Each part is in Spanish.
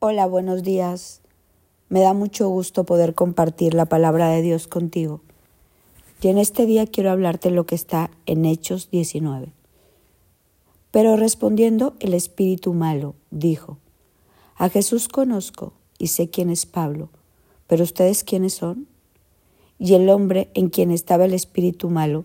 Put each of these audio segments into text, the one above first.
Hola, buenos días. Me da mucho gusto poder compartir la palabra de Dios contigo. Y en este día quiero hablarte lo que está en Hechos 19. Pero respondiendo el espíritu malo, dijo, A Jesús conozco y sé quién es Pablo, pero ustedes quiénes son? Y el hombre en quien estaba el espíritu malo,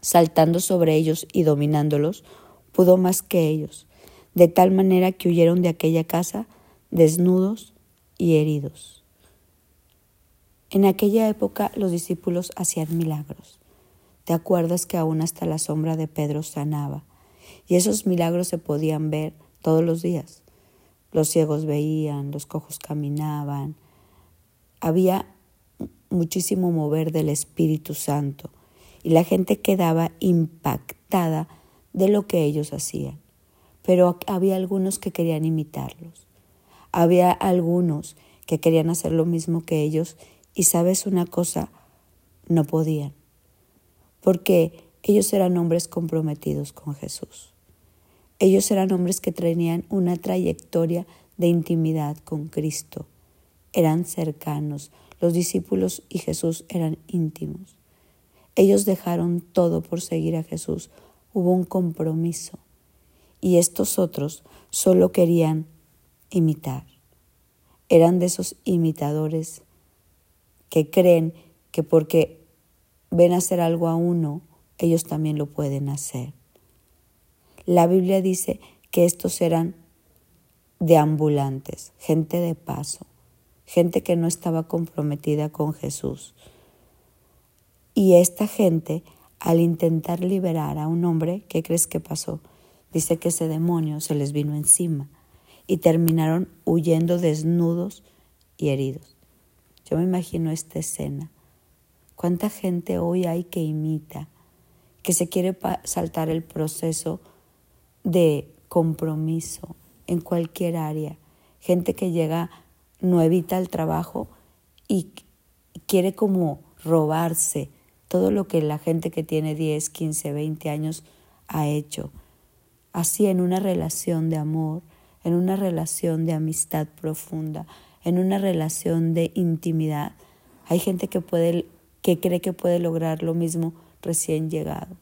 saltando sobre ellos y dominándolos, pudo más que ellos, de tal manera que huyeron de aquella casa desnudos y heridos. En aquella época los discípulos hacían milagros. ¿Te acuerdas que aún hasta la sombra de Pedro sanaba? Y esos milagros se podían ver todos los días. Los ciegos veían, los cojos caminaban. Había muchísimo mover del Espíritu Santo y la gente quedaba impactada de lo que ellos hacían. Pero había algunos que querían imitarlos. Había algunos que querían hacer lo mismo que ellos y sabes una cosa, no podían, porque ellos eran hombres comprometidos con Jesús. Ellos eran hombres que tenían una trayectoria de intimidad con Cristo. Eran cercanos. Los discípulos y Jesús eran íntimos. Ellos dejaron todo por seguir a Jesús. Hubo un compromiso. Y estos otros solo querían imitar. Eran de esos imitadores que creen que porque ven hacer algo a uno, ellos también lo pueden hacer. La Biblia dice que estos eran deambulantes, gente de paso, gente que no estaba comprometida con Jesús. Y esta gente, al intentar liberar a un hombre, ¿qué crees que pasó? Dice que ese demonio se les vino encima y terminaron huyendo desnudos y heridos. Yo me imagino esta escena. ¿Cuánta gente hoy hay que imita, que se quiere saltar el proceso de compromiso en cualquier área? Gente que llega nuevita al trabajo y quiere como robarse todo lo que la gente que tiene 10, 15, 20 años ha hecho. Así en una relación de amor, en una relación de amistad profunda, en una relación de intimidad. Hay gente que puede que cree que puede lograr lo mismo recién llegado.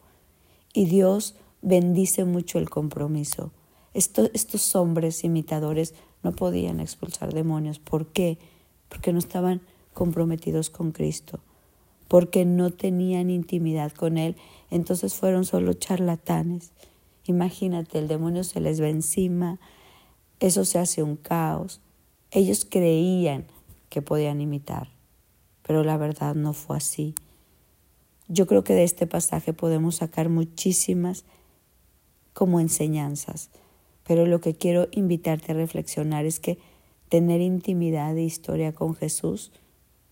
Y Dios bendice mucho el compromiso. estos hombres imitadores no podían expulsar demonios. ¿Por qué? Porque no estaban comprometidos con Cristo, porque no tenían intimidad con Él, entonces fueron solo charlatanes. Imagínate, el demonio se les va encima, eso se hace un caos. Ellos creían que podían imitar, pero la verdad no fue así. Yo creo que de este pasaje podemos sacar muchísimas como enseñanzas, pero lo que quiero invitarte a reflexionar es que tener intimidad e historia con Jesús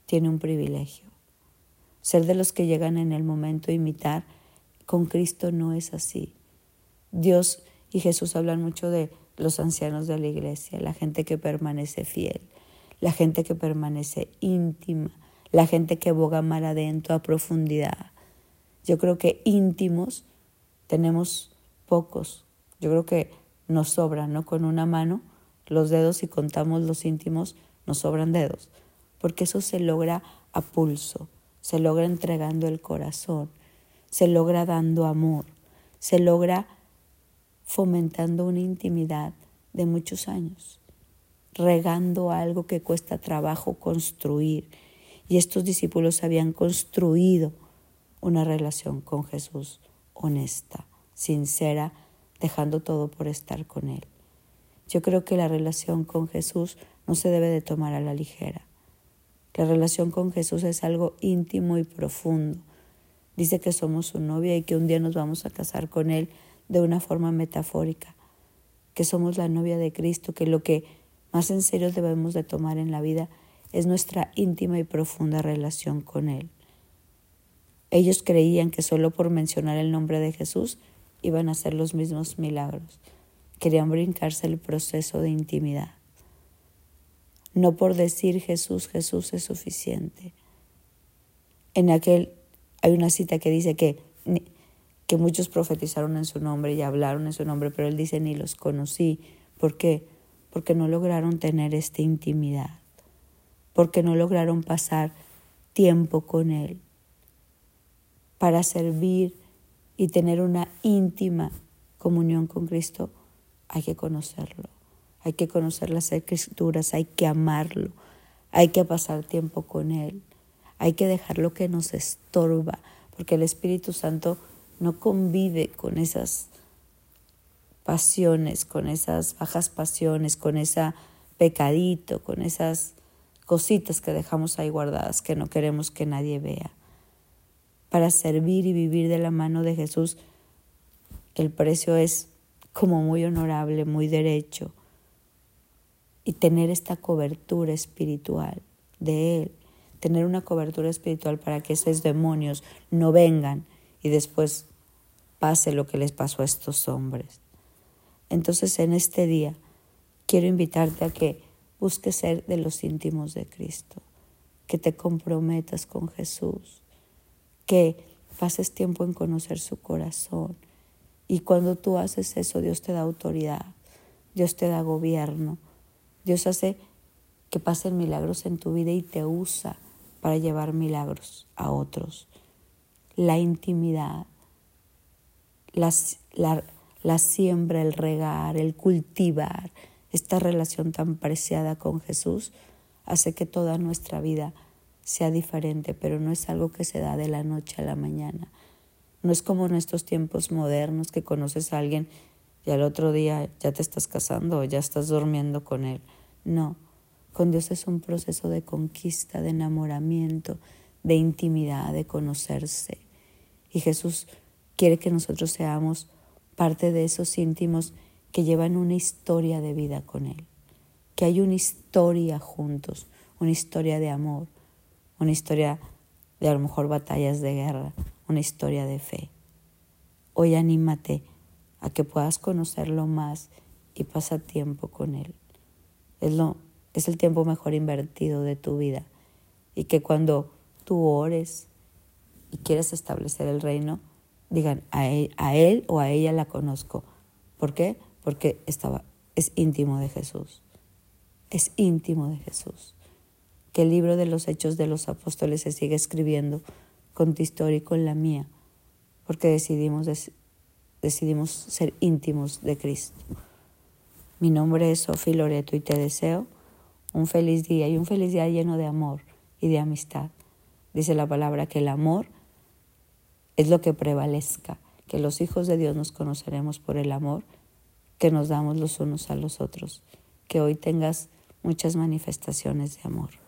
tiene un privilegio. Ser de los que llegan en el momento a imitar, con Cristo no es así. Dios y Jesús hablan mucho de los ancianos de la iglesia, la gente que permanece fiel, la gente que permanece íntima, la gente que boga mar adentro a profundidad. Yo creo que íntimos tenemos pocos. Yo creo que nos sobran, ¿no? Con una mano, los dedos, si contamos los íntimos, nos sobran dedos. Porque eso se logra a pulso, se logra entregando el corazón, se logra dando amor, se logra fomentando una intimidad de muchos años, regando algo que cuesta trabajo construir. Y estos discípulos habían construido una relación con Jesús honesta, sincera, dejando todo por estar con Él. Yo creo que la relación con Jesús no se debe de tomar a la ligera. La relación con Jesús es algo íntimo y profundo. Dice que somos su novia y que un día nos vamos a casar con Él de una forma metafórica, que somos la novia de Cristo, que lo que más en serio debemos de tomar en la vida es nuestra íntima y profunda relación con Él. Ellos creían que solo por mencionar el nombre de Jesús iban a hacer los mismos milagros. Querían brincarse el proceso de intimidad. No por decir Jesús, Jesús es suficiente. En aquel hay una cita que dice que que muchos profetizaron en su nombre y hablaron en su nombre, pero él dice, ni los conocí. ¿Por qué? porque no lograron tener esta intimidad, porque no lograron pasar tiempo con Él para servir y tener una íntima comunión con Cristo, hay que conocerlo, hay que conocer las escrituras, hay que amarlo, hay que pasar tiempo con Él, hay que dejar lo que nos estorba, porque el Espíritu Santo no convive con esas pasiones, con esas bajas pasiones, con ese pecadito, con esas cositas que dejamos ahí guardadas que no queremos que nadie vea. Para servir y vivir de la mano de Jesús, el precio es como muy honorable, muy derecho. Y tener esta cobertura espiritual de Él, tener una cobertura espiritual para que esos demonios no vengan y después pase lo que les pasó a estos hombres. Entonces en este día quiero invitarte a que busques ser de los íntimos de Cristo, que te comprometas con Jesús, que pases tiempo en conocer su corazón. Y cuando tú haces eso, Dios te da autoridad, Dios te da gobierno, Dios hace que pasen milagros en tu vida y te usa para llevar milagros a otros. La intimidad, las, la, la siembra, el regar, el cultivar esta relación tan preciada con Jesús hace que toda nuestra vida sea diferente, pero no es algo que se da de la noche a la mañana. No es como en estos tiempos modernos que conoces a alguien y al otro día ya te estás casando o ya estás durmiendo con él. No, con Dios es un proceso de conquista, de enamoramiento, de intimidad, de conocerse. Y Jesús quiere que nosotros seamos parte de esos íntimos que llevan una historia de vida con Él, que hay una historia juntos, una historia de amor, una historia de a lo mejor batallas de guerra, una historia de fe. Hoy anímate a que puedas conocerlo más y pasa tiempo con Él. Es, lo, es el tiempo mejor invertido de tu vida y que cuando tú ores y quieres establecer el reino, digan, a él, o a ella la conozco. ¿Por qué? Porque estaba, es íntimo de Jesús. Es íntimo de Jesús. Que el libro de los hechos de los apóstoles se siga escribiendo con tu historia y con la mía, porque decidimos, decidimos ser íntimos de Cristo. Mi nombre es Sofía Loreto y te deseo un feliz día y un feliz día lleno de amor y de amistad. Dice la palabra que el amor es lo que prevalezca, que los hijos de Dios nos conoceremos por el amor que nos damos los unos a los otros, que hoy tengas muchas manifestaciones de amor.